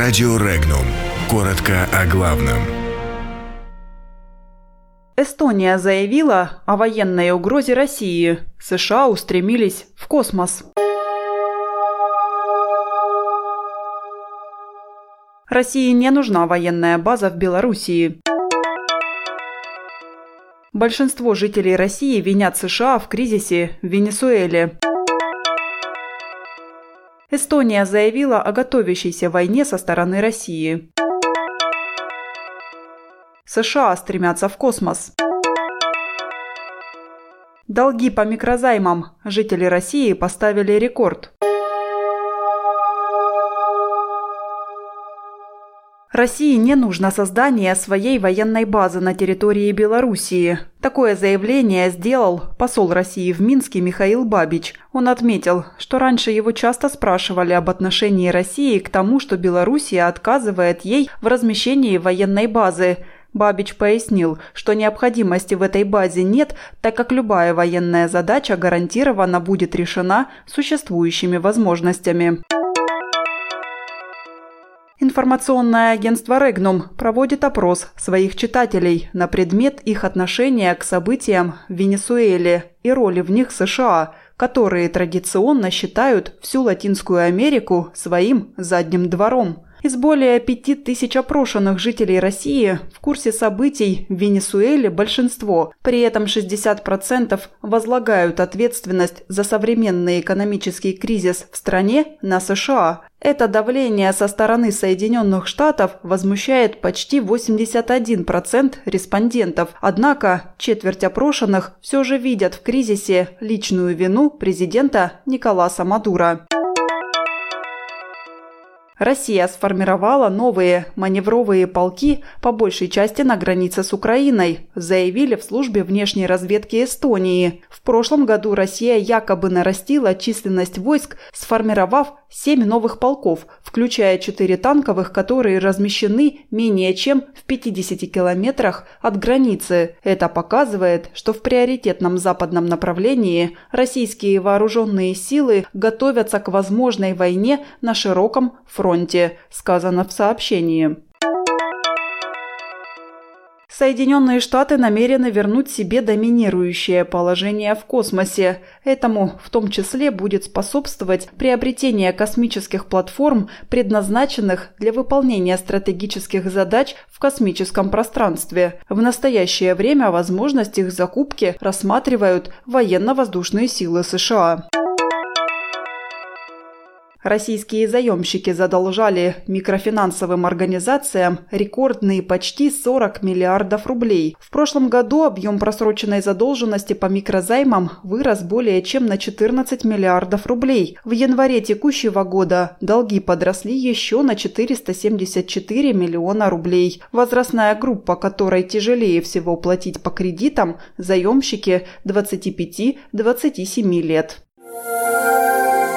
Радио Регнум. Коротко о главном. Эстония заявила о военной угрозе России. США устремились в космос. России не нужна военная база в Белоруссии. Большинство жителей России винят США в кризисе в Венесуэле. Эстония заявила о готовящейся войне со стороны России. США стремятся в космос. Долги по микрозаймам. Жители России поставили рекорд. России не нужно создание своей военной базы на территории Белоруссии. Такое заявление сделал посол России в Минске Михаил Бабич. Он отметил, что раньше его часто спрашивали об отношении России к тому, что Белоруссия отказывает ей в размещении военной базы. Бабич пояснил, что необходимости в этой базе нет, так как любая военная задача гарантированно будет решена существующими возможностями. Информационное агентство «Регнум» проводит опрос своих читателей на предмет их отношения к событиям в Венесуэле и роли в них США, которые традиционно считают всю Латинскую Америку своим задним двором. Из более пяти тысяч опрошенных жителей России в курсе событий в Венесуэле большинство, при этом 60% возлагают ответственность за современный экономический кризис в стране на США. Это давление со стороны Соединенных Штатов возмущает почти 81% респондентов, однако четверть опрошенных все же видят в кризисе личную вину президента Николаса Мадуро. Россия сформировала новые маневровые полки по большей части на границе с Украиной, заявили в службе внешней разведки Эстонии. В прошлом году Россия якобы нарастила численность войск, сформировав семь новых полков, включая четыре танковых, которые размещены менее чем в 50 километрах от границы. Это показывает, что в приоритетном западном направлении российские вооруженные силы готовятся к возможной войне на широком фронте, сказано в сообщении. Соединенные Штаты намерены вернуть себе доминирующее положение в космосе. Этому в том числе будет способствовать приобретение космических платформ, предназначенных для выполнения стратегических задач в космическом пространстве. В настоящее время возможность их закупки рассматривают военно-воздушные силы США. Российские заемщики задолжали микрофинансовым организациям рекордные почти 40 миллиардов рублей. В прошлом году объем просроченной задолженности по микрозаймам вырос более чем на 14 миллиардов рублей. В январе текущего года долги подросли еще на 474 миллиона рублей. Возрастная группа, которой тяжелее всего платить по кредитам, заемщики 25-27 лет.